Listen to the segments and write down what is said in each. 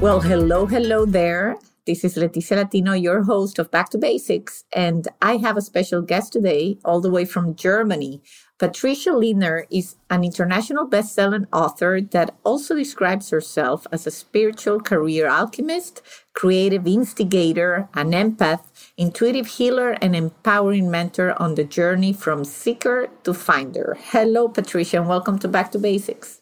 Well, hello, hello there. This is Leticia Latino, your host of Back to Basics, and I have a special guest today, all the way from Germany. Patricia Lindner is an international best-selling author that also describes herself as a spiritual career alchemist, creative instigator, an empath, intuitive healer, and empowering mentor on the journey from seeker to finder. Hello, Patricia, and welcome to Back to Basics.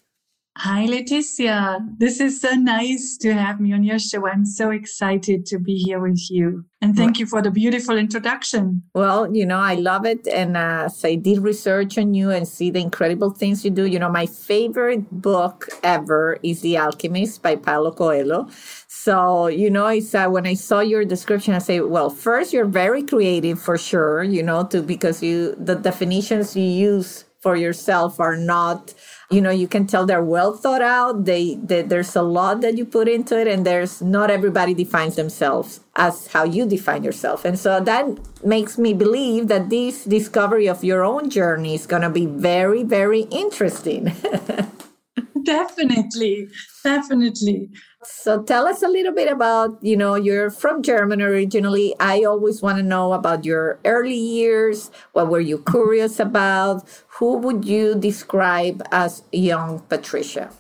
Hi, Leticia. This is so nice to have me on your show. I'm so excited to be here with you. And thank you for the beautiful introduction. Well, you know, I love it. And uh, as I did research on you and see the incredible things you do, you know, my favorite book ever is The Alchemist by Paulo Coelho. So, you know, it's uh, when I saw your description, I say, well, first, you're very creative for sure, you know, to because you, the definitions you use for yourself are not you know you can tell they're well thought out they, they, there's a lot that you put into it and there's not everybody defines themselves as how you define yourself. And so that makes me believe that this discovery of your own journey is going to be very very interesting. Definitely. Definitely so tell us a little bit about you know you're from germany originally. I always want to know about your early years. What were you curious about? Who would you describe as young patricia?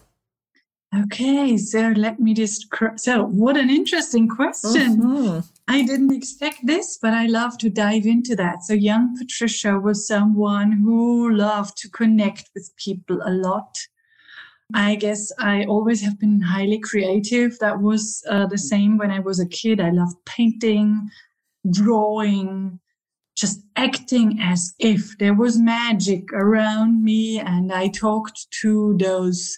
Okay so let me just so what an interesting question. Mm-hmm. i didn't expect this but i love to dive into that. So young patricia was someone who loved to connect with people a lot I guess I always have been highly creative. That was uh, the same when I was a kid. I loved painting, drawing, just acting as if there was magic around me. And I talked to those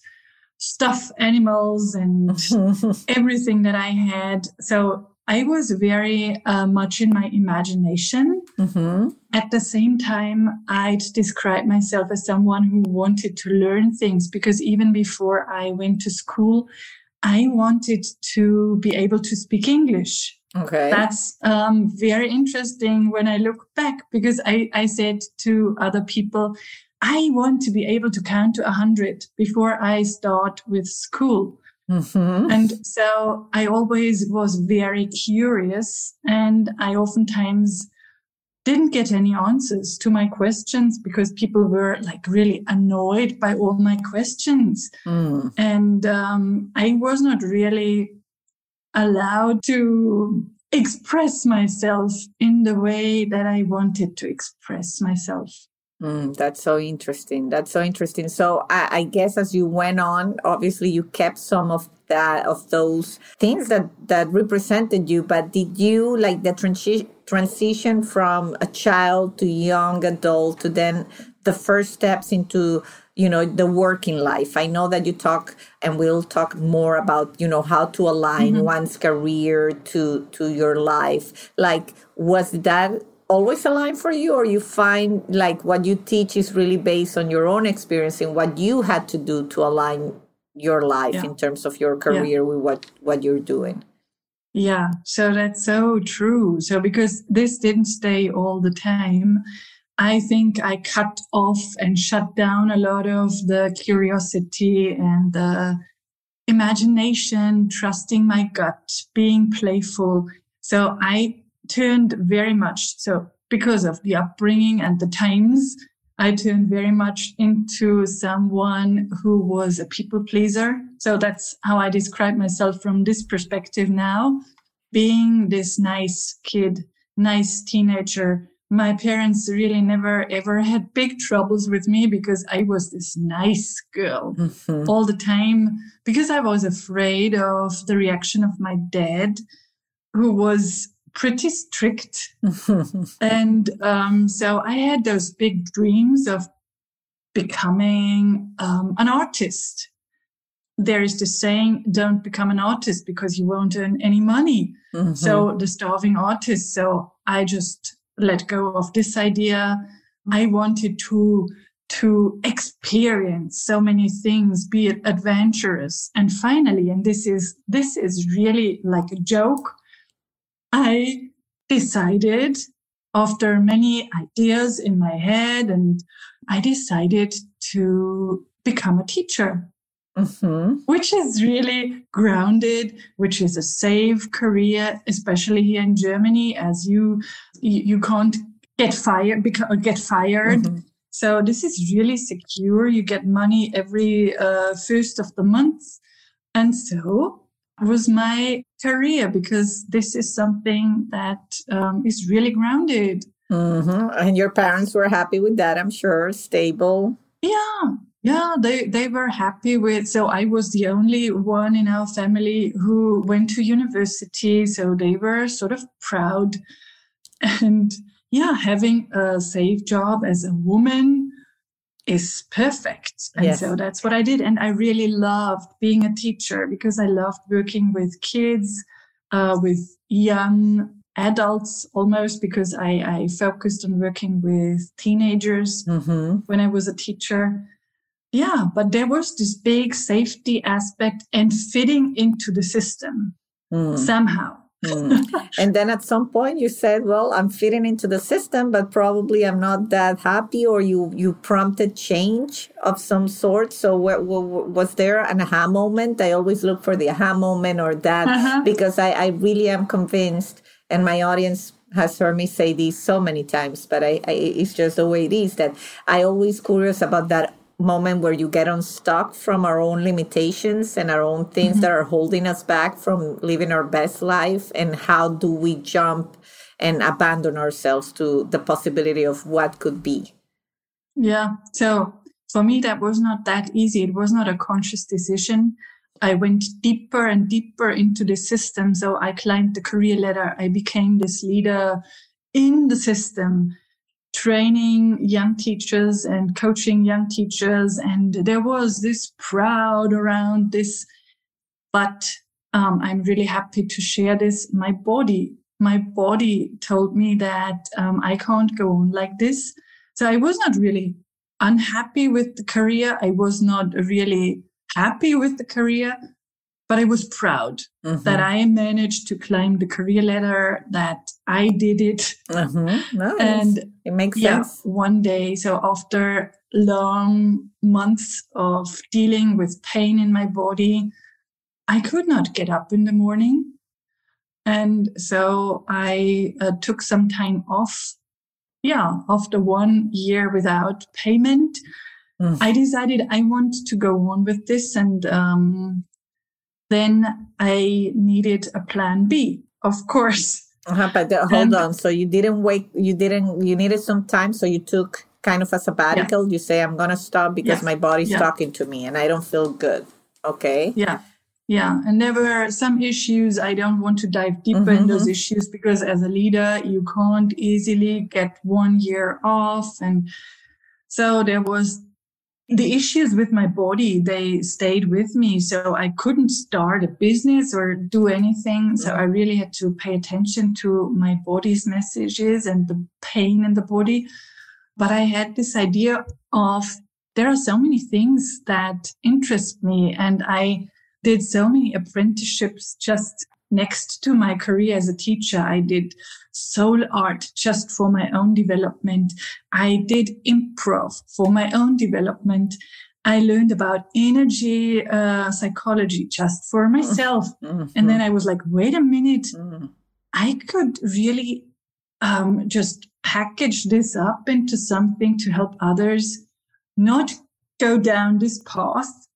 stuffed animals and everything that I had. So I was very uh, much in my imagination. Mm-hmm. At the same time, I'd describe myself as someone who wanted to learn things because even before I went to school, I wanted to be able to speak English. Okay. That's um, very interesting when I look back because I, I said to other people, I want to be able to count to a hundred before I start with school. Mm-hmm. And so I always was very curious and I oftentimes didn't get any answers to my questions because people were like really annoyed by all my questions. Mm. And um, I was not really allowed to express myself in the way that I wanted to express myself. Mm, that's so interesting. That's so interesting. So I, I, guess as you went on, obviously you kept some of that of those things that that represented you. But did you like the transi- transition from a child to young adult to then the first steps into you know the working life? I know that you talk, and we'll talk more about you know how to align mm-hmm. one's career to to your life. Like was that always align for you or you find like what you teach is really based on your own experience and what you had to do to align your life yeah. in terms of your career yeah. with what what you're doing yeah so that's so true so because this didn't stay all the time i think i cut off and shut down a lot of the curiosity and the imagination trusting my gut being playful so i turned very much so because of the upbringing and the times I turned very much into someone who was a people pleaser. So that's how I describe myself from this perspective now. Being this nice kid, nice teenager. My parents really never ever had big troubles with me because I was this nice girl mm-hmm. all the time because I was afraid of the reaction of my dad, who was pretty strict. and um, so I had those big dreams of becoming um, an artist. There is the saying, don't become an artist because you won't earn any money. Mm-hmm. So the starving artist. So I just let go of this idea. I wanted to to experience so many things be it adventurous and finally and this is this is really like a joke i decided after many ideas in my head and i decided to become a teacher mm-hmm. which is really grounded which is a safe career especially here in germany as you you, can't get fired because get fired mm-hmm so this is really secure. You get money every uh, first of the month. And so was my career because this is something that um, is really grounded. Mm-hmm. And your parents were happy with that, I'm sure, stable. Yeah, yeah, they they were happy with. So I was the only one in our family who went to university, so they were sort of proud. And yeah, having a safe job as a woman is perfect. And yes. so that's what I did. And I really loved being a teacher because I loved working with kids, uh, with young adults almost because I, I focused on working with teenagers mm-hmm. when I was a teacher. Yeah, but there was this big safety aspect and fitting into the system mm. somehow. Mm. and then at some point you said, "Well, I'm fitting into the system, but probably I'm not that happy." Or you you prompted change of some sort. So what, what, was there an aha moment? I always look for the aha moment or that uh-huh. because I, I really am convinced, and my audience has heard me say these so many times, but I, I it's just the way it is that I always curious about that moment where you get unstuck from our own limitations and our own things mm-hmm. that are holding us back from living our best life and how do we jump and abandon ourselves to the possibility of what could be? Yeah so for me that was not that easy. It was not a conscious decision. I went deeper and deeper into the system. So i climbed the career ladder. I became this leader in the system training young teachers and coaching young teachers. And there was this proud around this. But um, I'm really happy to share this. My body, my body told me that um, I can't go on like this. So I was not really unhappy with the career. I was not really happy with the career, but I was proud mm-hmm. that I managed to climb the career ladder, that I did it. Mm-hmm. Nice. And it makes yeah, sense. One day, so after long months of dealing with pain in my body, I could not get up in the morning. And so I uh, took some time off. Yeah, after one year without payment, mm. I decided I want to go on with this and um, then I needed a plan B, of course. Uh-huh, but the, hold and, on. So you didn't wait, you didn't, you needed some time. So you took kind of a sabbatical. Yeah. You say, I'm going to stop because my body's yeah. talking to me and I don't feel good. Okay. Yeah. Yeah. And there were some issues. I don't want to dive deeper mm-hmm. in those mm-hmm. issues because as a leader, you can't easily get one year off. And so there was the issues with my body they stayed with me so i couldn't start a business or do anything. So mm-hmm. i really had to pay attention to my body's messages and the pain in the body. But i had this idea of there are so many things that interest me and i did so many apprenticeships just next to my career as a teacher, I did soul art just for my own development. I did improv for my own development. I learned about energy uh, psychology just for myself. Mm-hmm. And then I was like, wait a minute, mm-hmm. I could really um, just package this up into something to help others not go down this path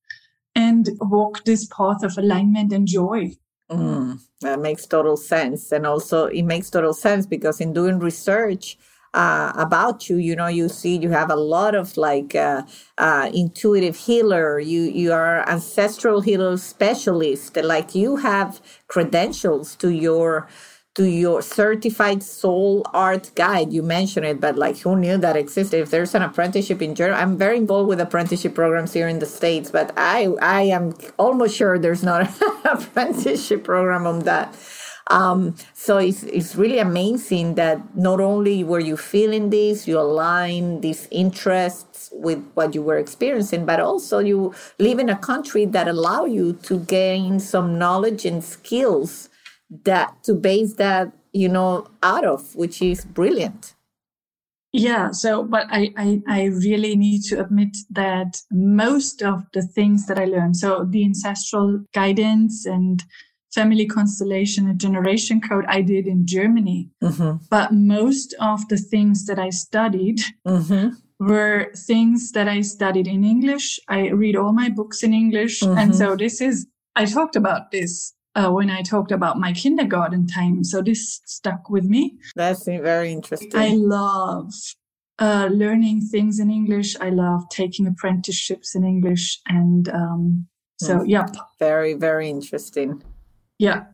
and walk this path of alignment and joy. Mm, that makes total sense. And also, it makes total sense because in doing research, uh, about you you know you see you have a lot of like uh, uh, intuitive healer you you are ancestral healer specialist like you have credentials to your to your certified soul art guide. You mentioned it, but like who knew that existed? If there's an apprenticeship in Germany, I'm very involved with apprenticeship programs here in the States, but I I am almost sure there's not an apprenticeship program on that. Um, so it's, it's really amazing that not only were you feeling this, you align these interests with what you were experiencing, but also you live in a country that allow you to gain some knowledge and skills that to base that, you know, out of, which is brilliant. Yeah. So, but I, I, I really need to admit that most of the things that I learned, so the ancestral guidance and family constellation and generation code I did in Germany. Mm-hmm. But most of the things that I studied mm-hmm. were things that I studied in English. I read all my books in English. Mm-hmm. And so this is, I talked about this uh, when I talked about my kindergarten time. So this stuck with me. That's very interesting. I love uh, learning things in English. I love taking apprenticeships in English. And um, so, mm. yep. Very, very interesting. Yeah.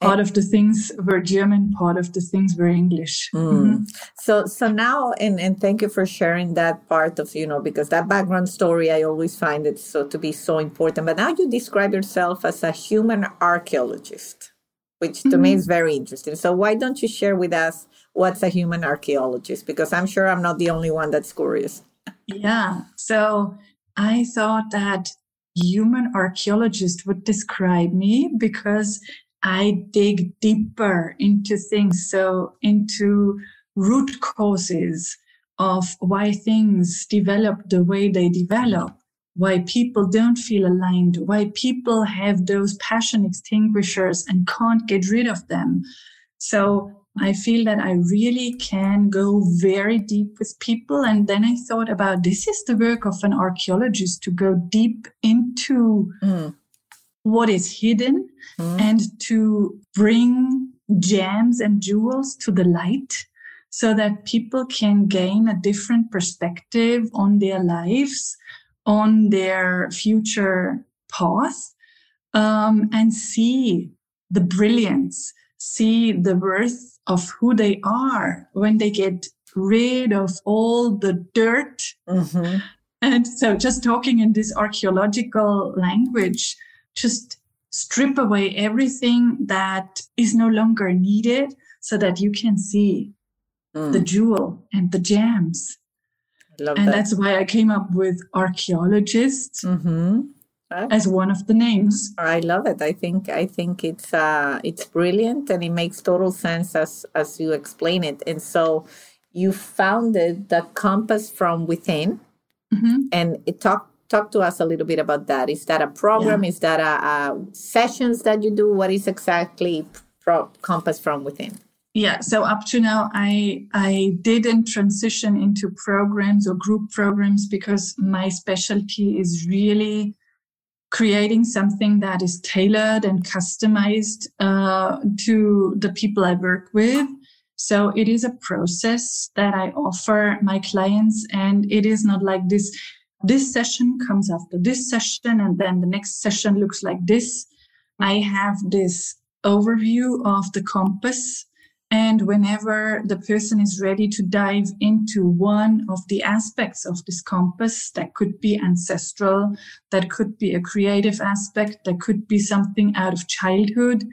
Part of the things were German, part of the things were English. Mm. Mm-hmm. So, so now, and, and thank you for sharing that part of, you know, because that background story, I always find it so to be so important. But now you describe yourself as a human archaeologist, which to mm-hmm. me is very interesting. So, why don't you share with us what's a human archaeologist? Because I'm sure I'm not the only one that's curious. Yeah. So, I thought that human archaeologist would describe me because I dig deeper into things. So into root causes of why things develop the way they develop, why people don't feel aligned, why people have those passion extinguishers and can't get rid of them. So I feel that I really can go very deep with people. And then I thought about this is the work of an archaeologist to go deep into mm. What is hidden mm. and to bring gems and jewels to the light so that people can gain a different perspective on their lives, on their future path, um, and see the brilliance, see the worth of who they are when they get rid of all the dirt. Mm-hmm. And so just talking in this archaeological language, just strip away everything that is no longer needed so that you can see mm. the jewel and the gems. and that. that's why I came up with archaeologists. Mm-hmm as one of the names. I love it. I think I think it's uh, it's brilliant and it makes total sense as as you explain it. And so you founded the Compass from Within, mm-hmm. and it talk talk to us a little bit about that. Is that a program? Yeah. Is that a, a, sessions that you do? What is exactly Pro- Compass from Within? Yeah, so up to now, I I didn't transition into programs or group programs because my specialty is really creating something that is tailored and customized uh, to the people I work with. So it is a process that I offer my clients, and it is not like this. This session comes after this session, and then the next session looks like this. I have this overview of the compass and whenever the person is ready to dive into one of the aspects of this compass, that could be ancestral, that could be a creative aspect, that could be something out of childhood,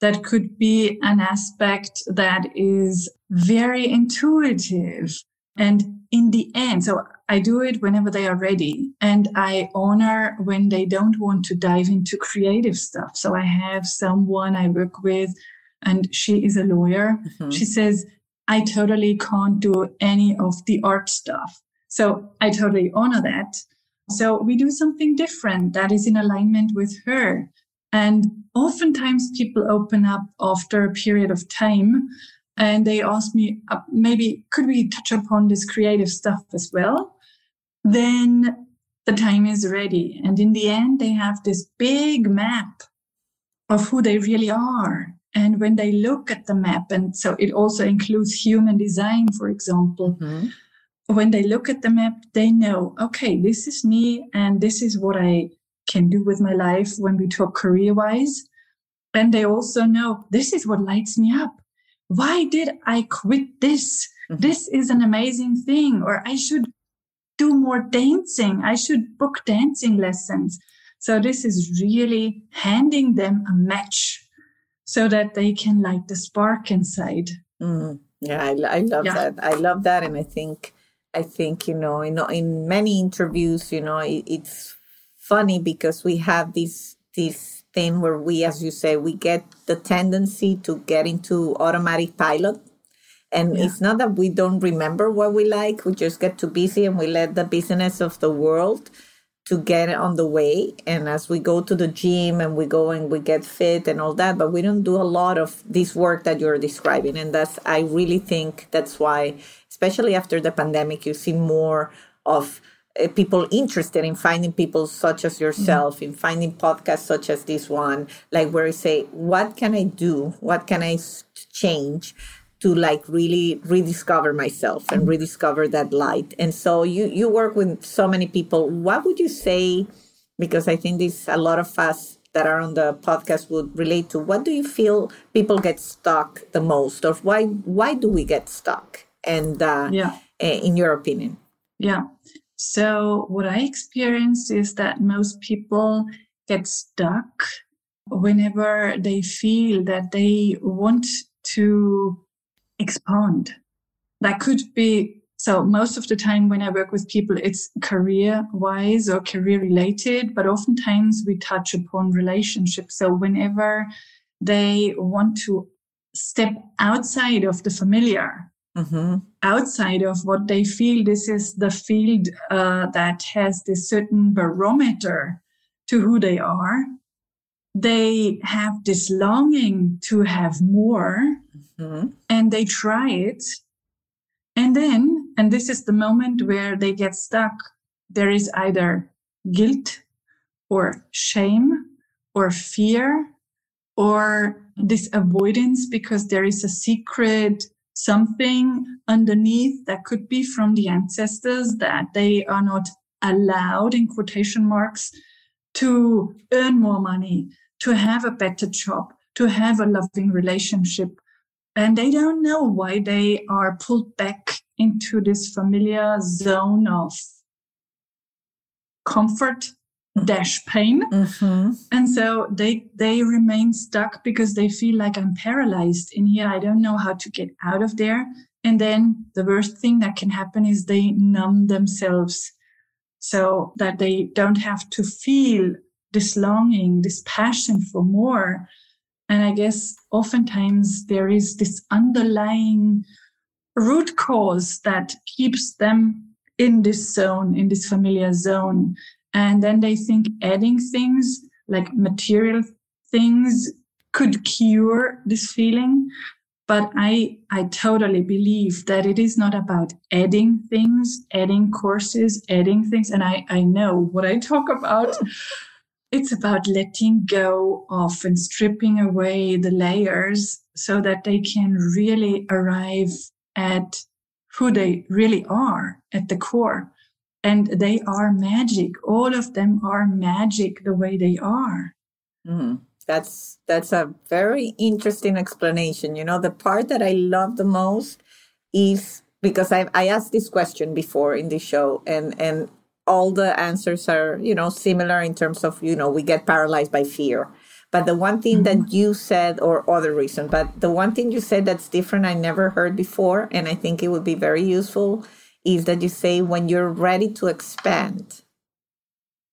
that could be an aspect that is very intuitive. And in the end, so I do it whenever they are ready and I honor when they don't want to dive into creative stuff. So I have someone I work with and she is a lawyer. Mm-hmm. She says, I totally can't do any of the art stuff. So I totally honor that. So we do something different that is in alignment with her. And oftentimes people open up after a period of time and they ask me, uh, maybe could we touch upon this creative stuff as well? Then the time is ready. And in the end, they have this big map of who they really are. And when they look at the map, and so it also includes human design, for example, mm-hmm. when they look at the map, they know, okay, this is me and this is what I can do with my life when we talk career wise. And they also know this is what lights me up. Why did I quit this? Mm-hmm. This is an amazing thing, or I should do more dancing. I should book dancing lessons. So this is really handing them a match so that they can light the spark inside. Mm. Yeah, I, I love yeah. that. I love that. And I think, I think, you know, in, in many interviews, you know, it, it's funny because we have this, this thing where we, as you say, we get the tendency to get into automatic pilot and yeah. it's not that we don't remember what we like, we just get too busy and we let the business of the world to get on the way. And as we go to the gym and we go and we get fit and all that, but we don't do a lot of this work that you're describing. And that's, I really think that's why, especially after the pandemic, you see more of people interested in finding people such as yourself, mm-hmm. in finding podcasts such as this one, like where you say, what can I do? What can I change? to like really rediscover myself and rediscover that light. And so you you work with so many people. What would you say? Because I think this a lot of us that are on the podcast would relate to. What do you feel people get stuck the most, or why why do we get stuck? And uh, yeah, in your opinion, yeah. So what I experienced is that most people get stuck whenever they feel that they want to expand. That could be so most of the time when I work with people, it's career wise or career related, but oftentimes we touch upon relationships. So whenever they want to step outside of the familiar, mm-hmm. outside of what they feel, this is the field uh, that has this certain barometer to who they are. They have this longing to have more mm-hmm. and they try it. And then, and this is the moment where they get stuck, there is either guilt or shame or fear or this avoidance because there is a secret something underneath that could be from the ancestors that they are not allowed in quotation marks to earn more money, to have a better job, to have a loving relationship, and they don't know why they are pulled back into this familiar zone of comfort dash pain mm-hmm. and so they they remain stuck because they feel like i'm paralyzed in here i don't know how to get out of there and then the worst thing that can happen is they numb themselves so that they don't have to feel this longing this passion for more and I guess oftentimes there is this underlying root cause that keeps them in this zone, in this familiar zone. And then they think adding things like material things could cure this feeling. But I, I totally believe that it is not about adding things, adding courses, adding things. And I, I know what I talk about. it's about letting go of and stripping away the layers so that they can really arrive at who they really are at the core. And they are magic. All of them are magic the way they are. Mm-hmm. That's that's a very interesting explanation. You know, the part that I love the most is because I I asked this question before in the show, and and all the answers are, you know, similar in terms of, you know, we get paralyzed by fear. But the one thing mm-hmm. that you said, or other reason, but the one thing you said that's different, I never heard before, and I think it would be very useful, is that you say when you're ready to expand,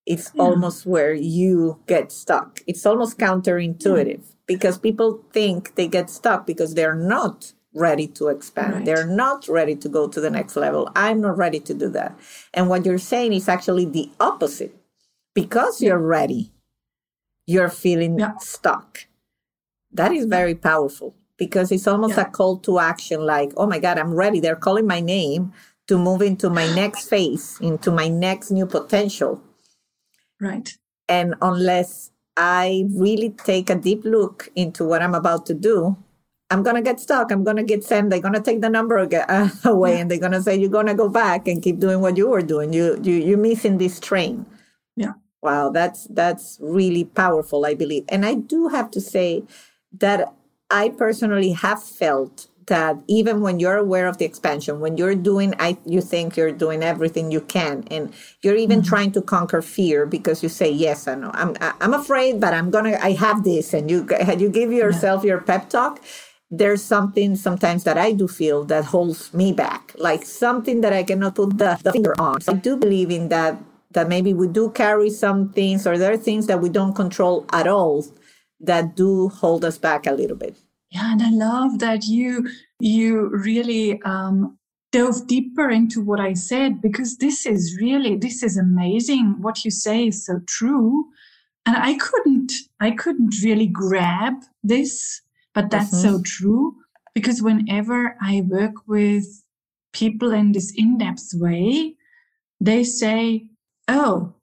it's yeah. almost where you get stuck. It's almost counterintuitive yeah. because people think they get stuck because they're not ready to expand. Right. They're not ready to go to the next level. I'm not ready to do that. And what you're saying is actually the opposite. Because you're ready, you're feeling yeah. stuck. That is very powerful because it's almost yeah. a call to action like, oh my God, I'm ready. They're calling my name to move into my next phase, into my next new potential. Right. And unless I really take a deep look into what I'm about to do, I'm going to get stuck. I'm going to get sent. They're going to take the number away yeah. and they're going to say, you're going to go back and keep doing what you were doing. You, you, you're missing this train. Yeah. Wow. That's, that's really powerful, I believe. And I do have to say that I personally have felt that even when you're aware of the expansion, when you're doing, I, you think you're doing everything you can, and you're even mm-hmm. trying to conquer fear because you say, "Yes, I know, I'm, I'm afraid, but I'm gonna, I have this," and you, you give yourself yeah. your pep talk. There's something sometimes that I do feel that holds me back, like something that I cannot put the, the finger on. So I do believe in that. That maybe we do carry some things, or there are things that we don't control at all, that do hold us back a little bit. Yeah, and I love that you you really um, dove deeper into what I said because this is really this is amazing. What you say is so true, and I couldn't I couldn't really grab this, but that's mm-hmm. so true because whenever I work with people in this in-depth way, they say, "Oh,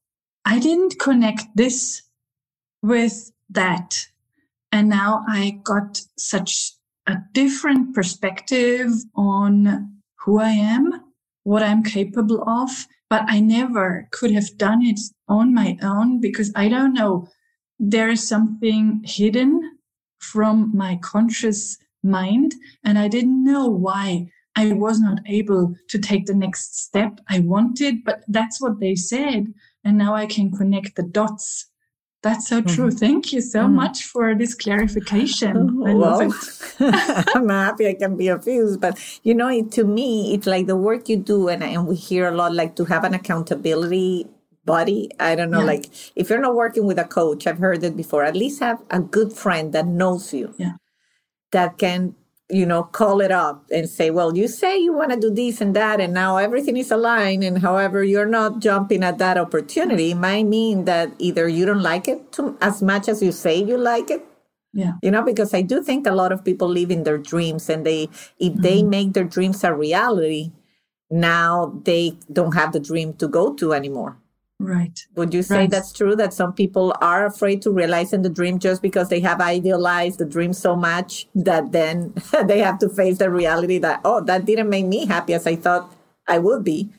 I didn't connect this with that." And now I got such a different perspective on who I am, what I'm capable of. But I never could have done it on my own because I don't know. There is something hidden from my conscious mind. And I didn't know why I was not able to take the next step I wanted, but that's what they said. And now I can connect the dots that's so true. Mm-hmm. Thank you so mm-hmm. much for this clarification. I love well, it. I'm happy I can be of use. But you know, it, to me, it's like the work you do, and, and we hear a lot like to have an accountability body. I don't know, yeah. like if you're not working with a coach, I've heard it before, at least have a good friend that knows you. Yeah. That can you know, call it up and say, well, you say you want to do this and that, and now everything is aligned. And however, you're not jumping at that opportunity might mean that either you don't like it too, as much as you say you like it. Yeah. You know, because I do think a lot of people live in their dreams and they, if mm-hmm. they make their dreams a reality, now they don't have the dream to go to anymore. Right. Would you say right. that's true that some people are afraid to realize in the dream just because they have idealized the dream so much that then they have to face the reality that, oh, that didn't make me happy as I thought I would be?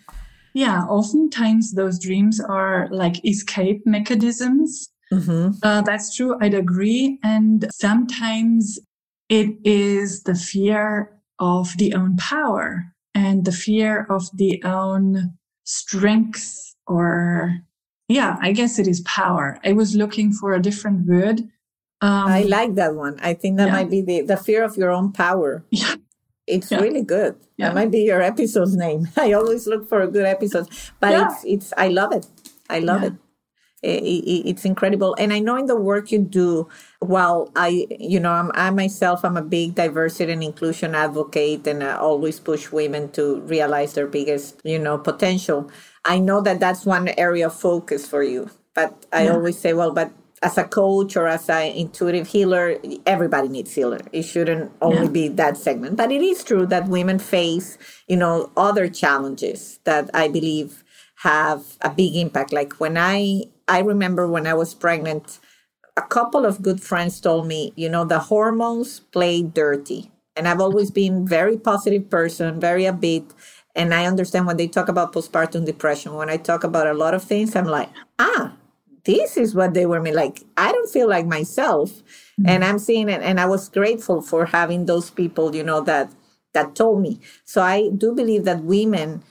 Yeah, oftentimes those dreams are like escape mechanisms. Mm-hmm. Uh, that's true. I'd agree. And sometimes it is the fear of the own power and the fear of the own strength or yeah, I guess it is power. I was looking for a different word. Um, I like that one. I think that yeah. might be the, the fear of your own power. Yeah. It's yeah. really good. Yeah. That might be your episode's name. I always look for a good episode, but it's, it's, I love it. I love it. it. It's incredible. And I know in the work you do, while I, you know, I'm, I myself, I'm a big diversity and inclusion advocate and I always push women to realize their biggest, you know, potential. I know that that's one area of focus for you, but I yeah. always say, well, but as a coach or as an intuitive healer, everybody needs healer. It shouldn't only yeah. be that segment. But it is true that women face, you know, other challenges that I believe have a big impact. Like when I I remember when I was pregnant, a couple of good friends told me, you know, the hormones play dirty. And I've always been very positive person, very upbeat. And I understand when they talk about postpartum depression, when I talk about a lot of things, I'm like, ah, this is what they were me like. I don't feel like myself. Mm-hmm. And I'm seeing it. And I was grateful for having those people, you know, that that told me. So I do believe that women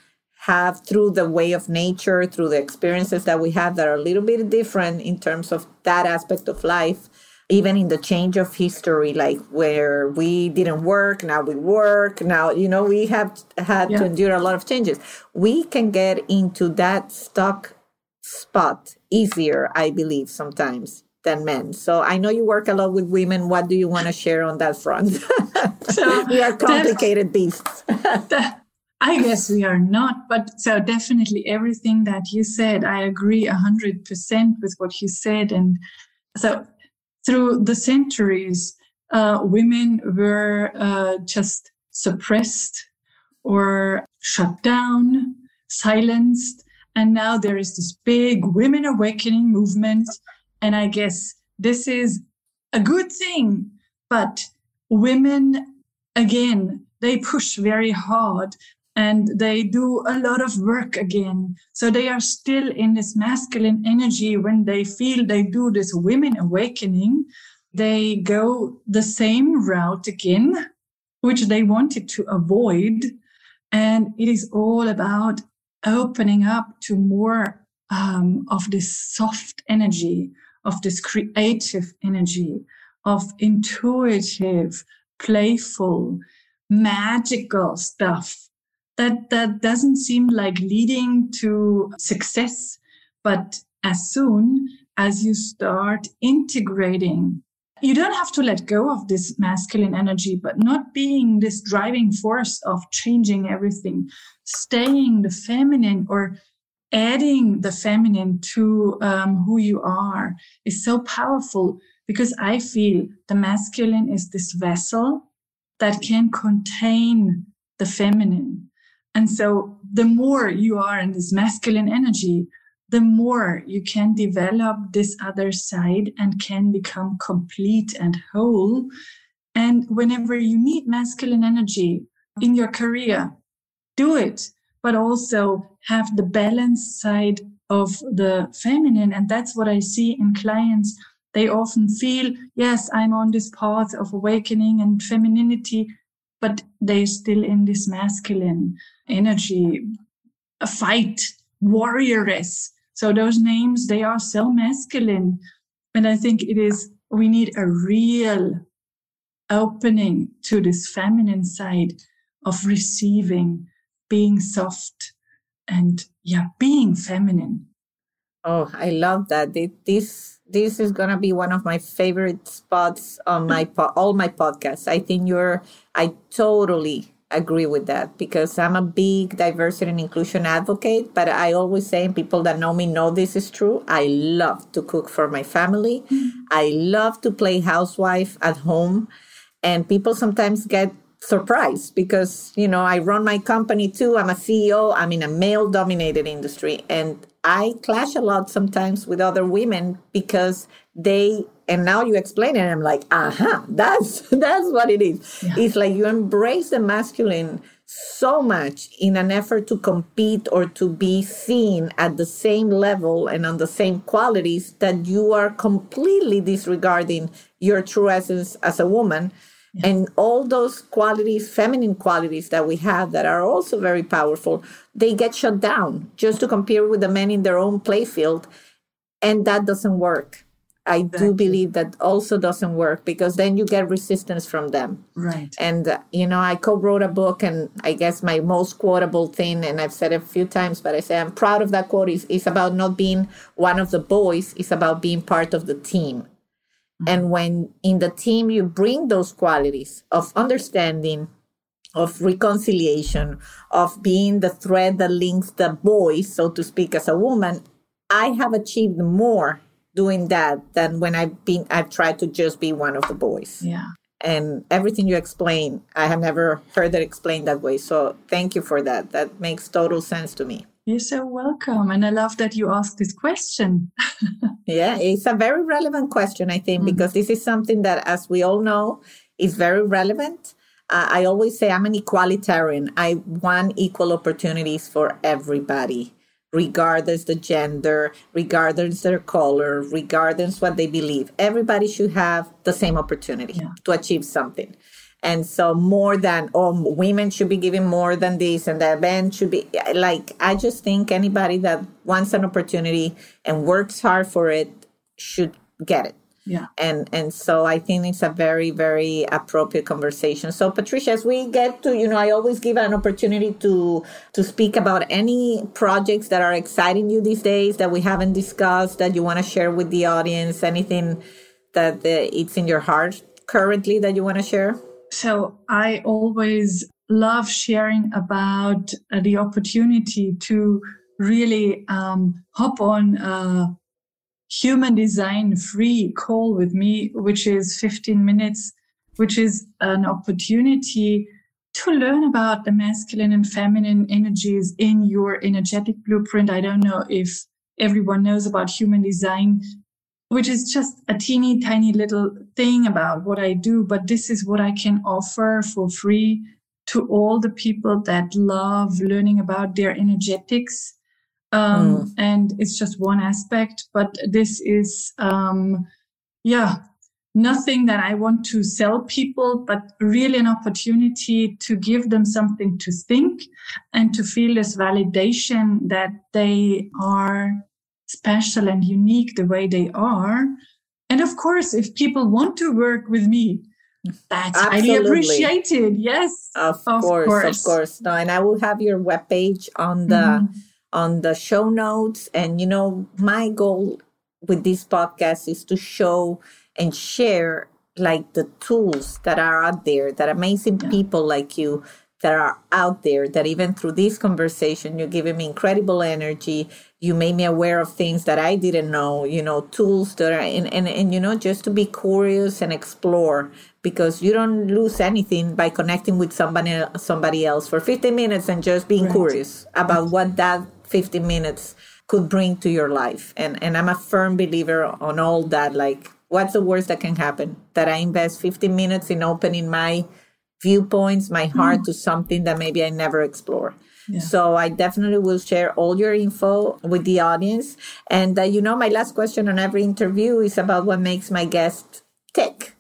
have through the way of nature, through the experiences that we have that are a little bit different in terms of that aspect of life, even in the change of history, like where we didn't work, now we work, now, you know, we have had yeah. to endure a lot of changes. We can get into that stuck spot easier, I believe, sometimes than men. So I know you work a lot with women. What do you want to share on that front? so we are complicated beasts. I guess we are not, but so definitely everything that you said, I agree a hundred percent with what you said. And so through the centuries, uh, women were uh, just suppressed or shut down, silenced. And now there is this big women awakening movement. And I guess this is a good thing. But women, again, they push very hard and they do a lot of work again. So they are still in this masculine energy when they feel they do this women awakening. They go the same route again which they wanted to avoid. And it is all about opening up to more um, of this soft energy, of this creative energy, of intuitive, playful, magical stuff that that doesn't seem like leading to success but as soon as you start integrating you don't have to let go of this masculine energy but not being this driving force of changing everything staying the feminine or adding the feminine to um, who you are is so powerful because i feel the masculine is this vessel that can contain the feminine and so the more you are in this masculine energy, the more you can develop this other side and can become complete and whole. And whenever you need masculine energy in your career, do it, but also have the balance side of the feminine. And that's what I see in clients. They often feel, yes, I'm on this path of awakening and femininity, but they're still in this masculine energy, a fight, warrioress. So those names, they are so masculine. And I think it is, we need a real opening to this feminine side of receiving, being soft and yeah, being feminine. Oh, I love that. This this is gonna be one of my favorite spots on my po- all my podcasts. I think you're. I totally agree with that because I'm a big diversity and inclusion advocate. But I always say, and people that know me know this is true. I love to cook for my family. Mm-hmm. I love to play housewife at home, and people sometimes get surprised because you know I run my company too. I'm a CEO. I'm in a male dominated industry, and I clash a lot sometimes with other women because they and now you explain it and i'm like aha that's that's what it is yeah. it's like you embrace the masculine so much in an effort to compete or to be seen at the same level and on the same qualities that you are completely disregarding your true essence as a woman yeah. and all those qualities feminine qualities that we have that are also very powerful they get shut down just to compare with the men in their own playfield and that doesn't work I do believe that also doesn't work because then you get resistance from them. Right. And, uh, you know, I co wrote a book, and I guess my most quotable thing, and I've said it a few times, but I say I'm proud of that quote, is, is about not being one of the boys, it's about being part of the team. Mm-hmm. And when in the team you bring those qualities of understanding, of reconciliation, of being the thread that links the boys, so to speak, as a woman, I have achieved more doing that than when I've been I've tried to just be one of the boys. Yeah. And everything you explain, I have never heard it explained that way. So thank you for that. That makes total sense to me. You're so welcome. And I love that you asked this question. yeah, it's a very relevant question, I think, mm-hmm. because this is something that, as we all know, is very relevant. Uh, I always say I'm an equalitarian. I want equal opportunities for everybody regardless the gender, regardless their color, regardless what they believe. Everybody should have the same opportunity yeah. to achieve something. And so more than oh women should be given more than this and that men should be like I just think anybody that wants an opportunity and works hard for it should get it. Yeah. And and so i think it's a very very appropriate conversation. So patricia as we get to you know i always give an opportunity to to speak about any projects that are exciting you these days that we haven't discussed that you want to share with the audience anything that uh, it's in your heart currently that you want to share so i always love sharing about uh, the opportunity to really um, hop on a human design free call with me, which is 15 minutes, which is an opportunity to learn about the masculine and feminine energies in your energetic blueprint. I don't know if everyone knows about human design, which is just a teeny tiny little thing about what I do, but this is what I can offer for free to all the people that love learning about their energetics um, mm. And it's just one aspect, but this is, um, yeah, nothing that I want to sell people, but really an opportunity to give them something to think and to feel this validation that they are special and unique the way they are. And of course, if people want to work with me, that's Absolutely. highly appreciated. Yes. Of, of course, course, of course. No, and I will have your webpage on the mm-hmm. on the show notes. And you know, my goal with this podcast is to show and share like the tools that are out there that amazing yeah. people like you that are out there that even through this conversation you're giving me incredible energy you made me aware of things that i didn't know you know tools that are and and, and you know just to be curious and explore because you don't lose anything by connecting with somebody somebody else for 15 minutes and just being right. curious about what that 15 minutes could bring to your life and and i'm a firm believer on all that like what's the worst that can happen? That I invest 15 minutes in opening my viewpoints, my heart mm. to something that maybe I never explore. Yeah. So I definitely will share all your info with the audience. And uh, you know, my last question on every interview is about what makes my guest tick.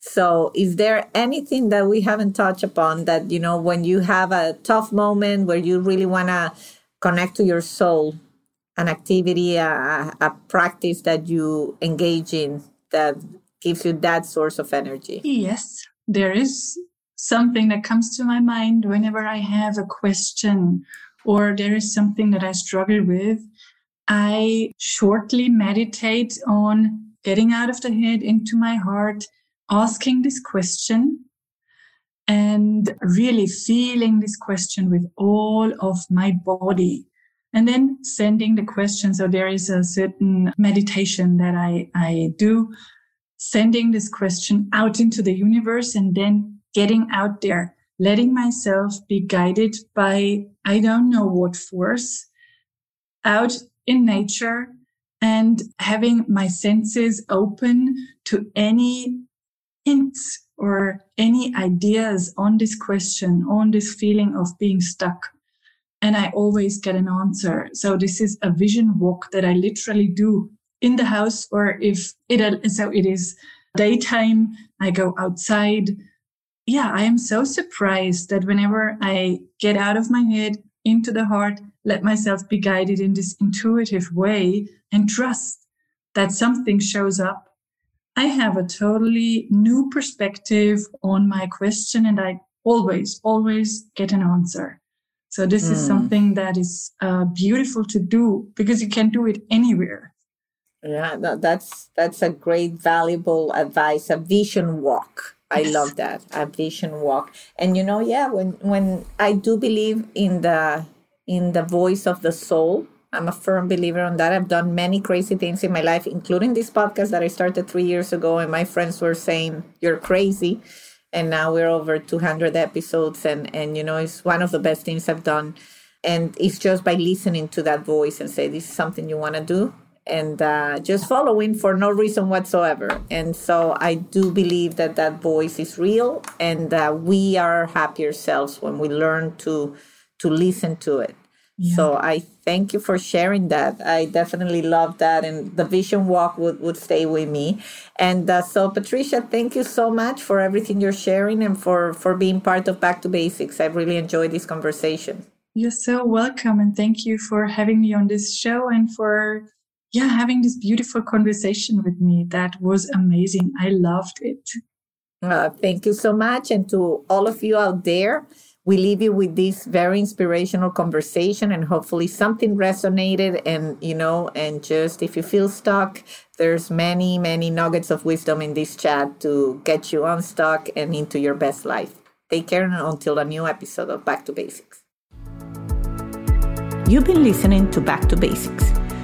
So is there anything that we haven't touched upon that, you know, when you have a tough moment where you really want to connect to your soul, an activity, a, a practice that you engage in that gives you that source of energy? Yes, there is something that comes to my mind whenever I have a question or there is something that I struggle with. I shortly meditate on getting out of the head into my heart, asking this question and really feeling this question with all of my body and then sending the question. So there is a certain meditation that I, I do, sending this question out into the universe and then getting out there, letting myself be guided by, I don't know what force out in nature and having my senses open to any hints or any ideas on this question, on this feeling of being stuck and I always get an answer. So this is a vision walk that I literally do in the house, or if it so it is daytime, I go outside. Yeah, I am so surprised that whenever I get out of my head into the heart, let myself be guided in this intuitive way and trust that something shows up. I have a totally new perspective on my question and I always, always get an answer. So this mm. is hmm. something that is uh, beautiful to do because you can do it anywhere. Yeah, that's that's a great, valuable advice. A vision walk. I love that. A vision walk. And you know, yeah, when when I do believe in the in the voice of the soul, I'm a firm believer on that. I've done many crazy things in my life, including this podcast that I started three years ago, and my friends were saying, You're crazy and now we're over 200 episodes and and you know it's one of the best things i've done and it's just by listening to that voice and say this is something you want to do and uh, just following for no reason whatsoever and so i do believe that that voice is real and uh, we are happier selves when we learn to to listen to it so I thank you for sharing that. I definitely love that. And the vision walk would, would stay with me. And uh, so, Patricia, thank you so much for everything you're sharing and for, for being part of Back to Basics. I really enjoyed this conversation. You're so welcome. And thank you for having me on this show and for yeah, having this beautiful conversation with me. That was amazing. I loved it. Uh, thank you so much. And to all of you out there, we leave you with this very inspirational conversation and hopefully something resonated and you know and just if you feel stuck there's many many nuggets of wisdom in this chat to get you unstuck and into your best life take care and until a new episode of back to basics you've been listening to back to basics